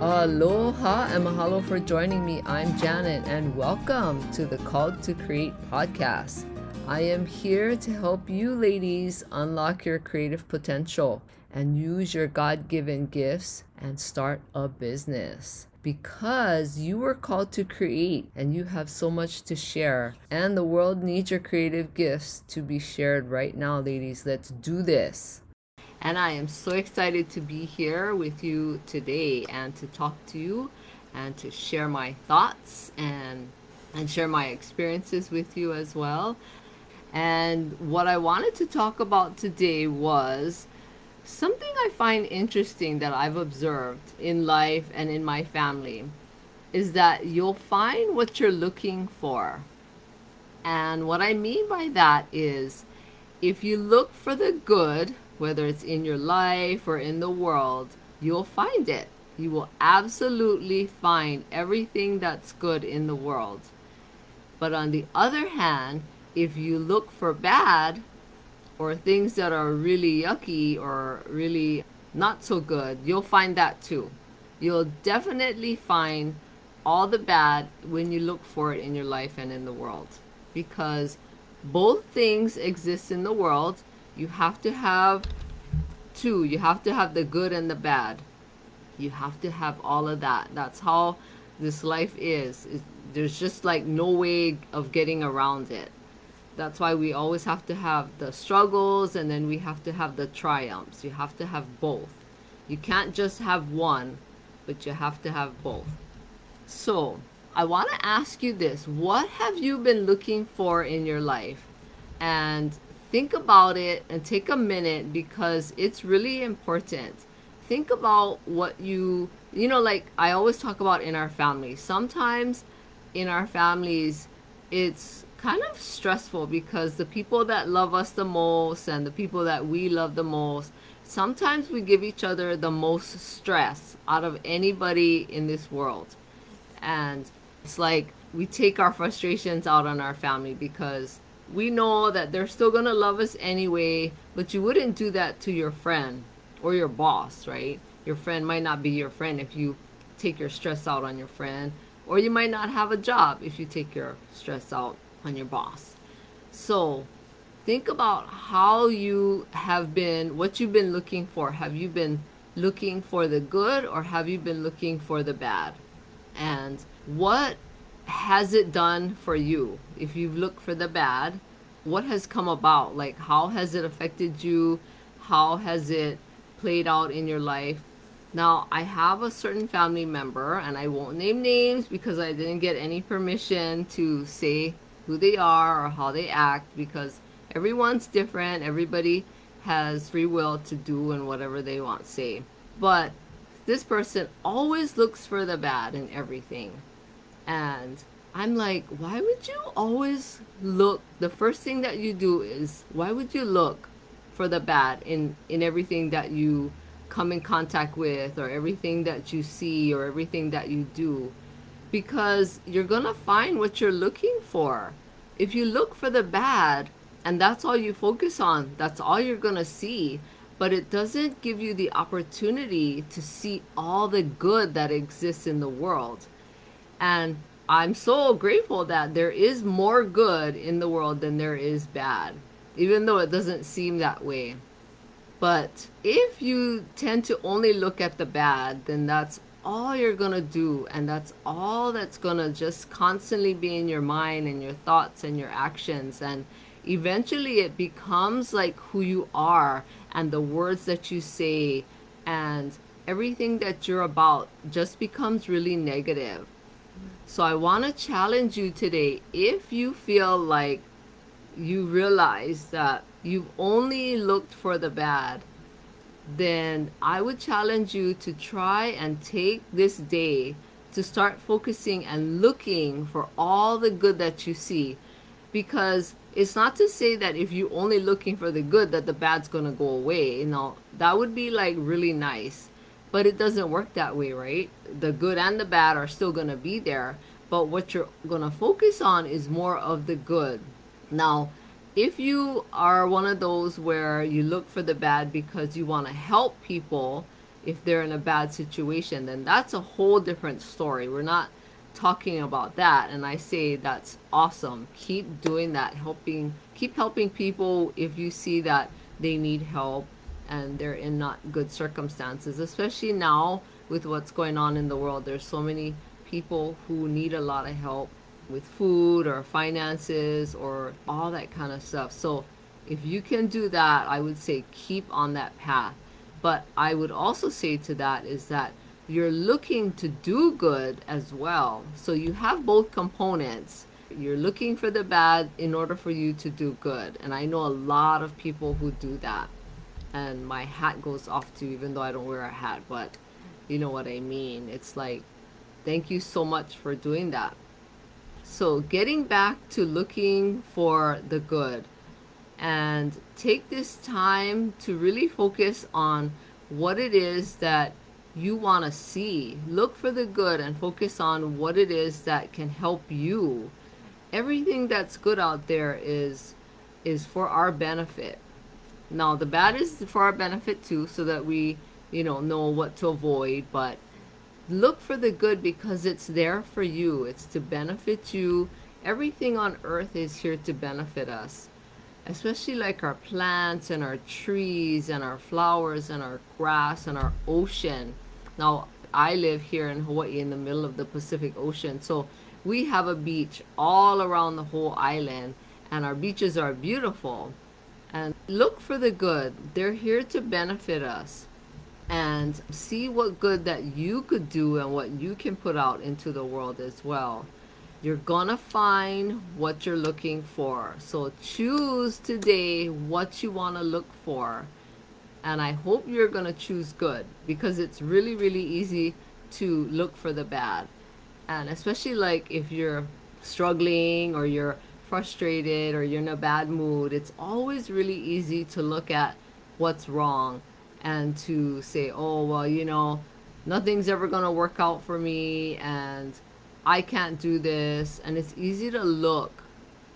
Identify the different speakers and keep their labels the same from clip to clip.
Speaker 1: Aloha and mahalo for joining me. I'm Janet and welcome to the Called to Create podcast. I am here to help you ladies unlock your creative potential and use your God given gifts and start a business. Because you were called to create and you have so much to share, and the world needs your creative gifts to be shared right now, ladies. Let's do this. And I am so excited to be here with you today and to talk to you and to share my thoughts and and share my experiences with you as well. And what I wanted to talk about today was something I find interesting that I've observed in life and in my family is that you'll find what you're looking for. And what I mean by that is if you look for the good whether it's in your life or in the world, you'll find it. You will absolutely find everything that's good in the world. But on the other hand, if you look for bad or things that are really yucky or really not so good, you'll find that too. You'll definitely find all the bad when you look for it in your life and in the world. Because both things exist in the world you have to have two. You have to have the good and the bad. You have to have all of that. That's how this life is. there's just like no way of getting around it. That's why we always have to have the struggles and then we have to have the triumphs. You have to have both. You can't just have one, but you have to have both. So, I want to ask you this what have you been looking for in your life? And think about it and take a minute because it's really important. Think about what you, you know, like I always talk about in our family. Sometimes in our families, it's kind of stressful because the people that love us the most and the people that we love the most, sometimes we give each other the most stress out of anybody in this world. And it's like we take our frustrations out on our family because we know that they're still gonna love us anyway, but you wouldn't do that to your friend or your boss, right? Your friend might not be your friend if you take your stress out on your friend, or you might not have a job if you take your stress out on your boss. So, think about how you have been, what you've been looking for. Have you been looking for the good or have you been looking for the bad? And what has it done for you? If you look for the bad, what has come about? Like, how has it affected you? How has it played out in your life? Now, I have a certain family member, and I won't name names because I didn't get any permission to say who they are or how they act because everyone's different. Everybody has free will to do and whatever they want to say. But this person always looks for the bad in everything. And I'm like, why would you always look? The first thing that you do is, why would you look for the bad in, in everything that you come in contact with, or everything that you see, or everything that you do? Because you're gonna find what you're looking for. If you look for the bad, and that's all you focus on, that's all you're gonna see but it doesn't give you the opportunity to see all the good that exists in the world. And I'm so grateful that there is more good in the world than there is bad, even though it doesn't seem that way. But if you tend to only look at the bad, then that's all you're gonna do, and that's all that's gonna just constantly be in your mind and your thoughts and your actions. And eventually it becomes like who you are and the words that you say and everything that you're about just becomes really negative so I want to challenge you today if you feel like you realize that you've only looked for the bad, then I would challenge you to try and take this day to start focusing and looking for all the good that you see. Because it's not to say that if you're only looking for the good that the bad's going to go away. You know, that would be like really nice. But it doesn't work that way, right? The good and the bad are still going to be there. But what you're going to focus on is more of the good. Now, if you are one of those where you look for the bad because you want to help people, if they're in a bad situation, then that's a whole different story. We're not talking about that and I say that's awesome. Keep doing that, helping keep helping people if you see that they need help and they're in not good circumstances, especially now with what's going on in the world. There's so many people who need a lot of help with food or finances or all that kind of stuff. So if you can do that, I would say keep on that path. But I would also say to that is that you're looking to do good as well. So you have both components. You're looking for the bad in order for you to do good. And I know a lot of people who do that. And my hat goes off to even though I don't wear a hat, but you know what I mean. It's like, thank you so much for doing that. So, getting back to looking for the good and take this time to really focus on what it is that you want to see. Look for the good and focus on what it is that can help you. Everything that's good out there is is for our benefit. Now, the bad is for our benefit too so that we, you know, know what to avoid, but look for the good because it's there for you. It's to benefit you. Everything on earth is here to benefit us especially like our plants and our trees and our flowers and our grass and our ocean. Now, I live here in Hawaii in the middle of the Pacific Ocean, so we have a beach all around the whole island, and our beaches are beautiful. And look for the good, they're here to benefit us. And see what good that you could do and what you can put out into the world as well. You're gonna find what you're looking for. So choose today what you wanna look for. And I hope you're gonna choose good because it's really, really easy to look for the bad. And especially like if you're struggling or you're frustrated or you're in a bad mood, it's always really easy to look at what's wrong and to say, oh, well, you know, nothing's ever going to work out for me and I can't do this. And it's easy to look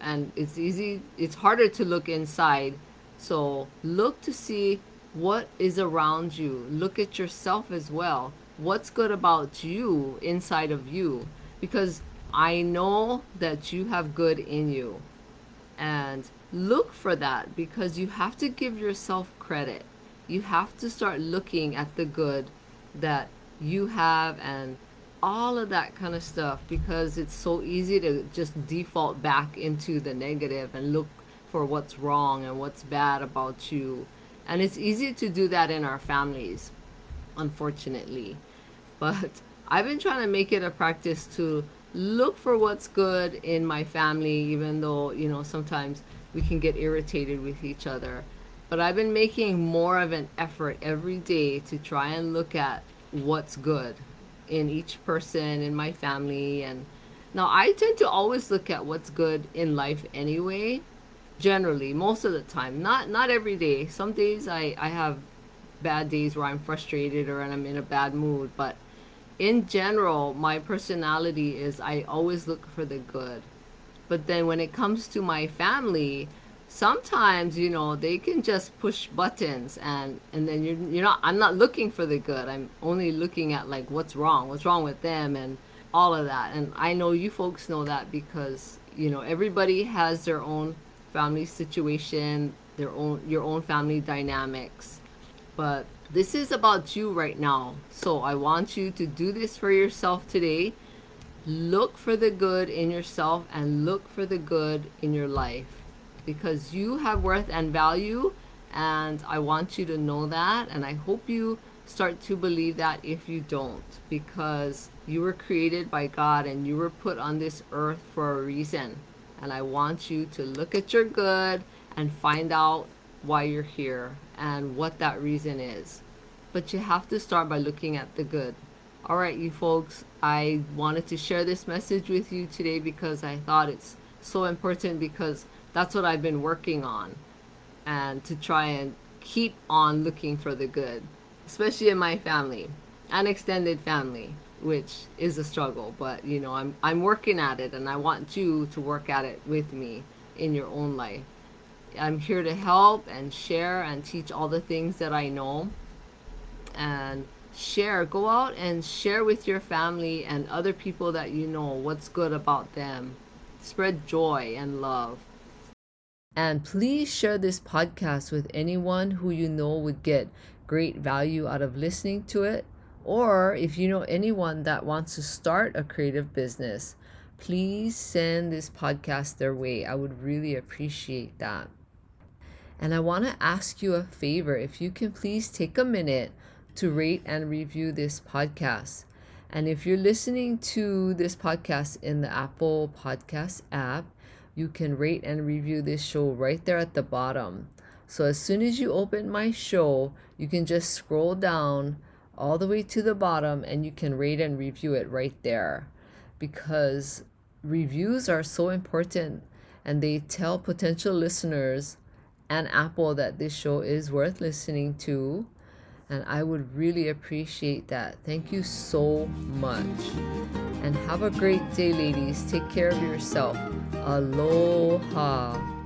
Speaker 1: and it's easy, it's harder to look inside. So look to see what is around you. Look at yourself as well. What's good about you inside of you? Because I know that you have good in you. And look for that because you have to give yourself credit. You have to start looking at the good that you have and all of that kind of stuff because it's so easy to just default back into the negative and look for what's wrong and what's bad about you. And it's easy to do that in our families, unfortunately. But I've been trying to make it a practice to look for what's good in my family, even though, you know, sometimes we can get irritated with each other. But I've been making more of an effort every day to try and look at what's good in each person in my family. And now I tend to always look at what's good in life anyway generally most of the time. Not not every day. Some days I I have bad days where I'm frustrated or and I'm in a bad mood but in general my personality is I always look for the good but then when it comes to my family sometimes you know they can just push buttons and and then you're you're not I'm not looking for the good. I'm only looking at like what's wrong, what's wrong with them and all of that. And I know you folks know that because you know everybody has their own family situation, their own your own family dynamics. But this is about you right now. So I want you to do this for yourself today. Look for the good in yourself and look for the good in your life because you have worth and value and I want you to know that and I hope you start to believe that if you don't because you were created by God and you were put on this earth for a reason and I want you to look at your good and find out why you're here and what that reason is. But you have to start by looking at the good. All right you folks I wanted to share this message with you today because I thought it's so important because that's what I've been working on and to try and keep on looking for the good, especially in my family and extended family, which is a struggle, but you know, I'm I'm working at it and I want you to work at it with me in your own life. I'm here to help and share and teach all the things that I know. And share. Go out and share with your family and other people that you know what's good about them. Spread joy and love. And please share this podcast with anyone who you know would get great value out of listening to it. Or if you know anyone that wants to start a creative business, please send this podcast their way. I would really appreciate that. And I want to ask you a favor if you can please take a minute to rate and review this podcast. And if you're listening to this podcast in the Apple Podcast app, you can rate and review this show right there at the bottom. So as soon as you open my show, you can just scroll down all the way to the bottom and you can rate and review it right there because reviews are so important and they tell potential listeners and Apple that this show is worth listening to and I would really appreciate that. Thank you so much. And have a great day, ladies. Take care of yourself. Aloha.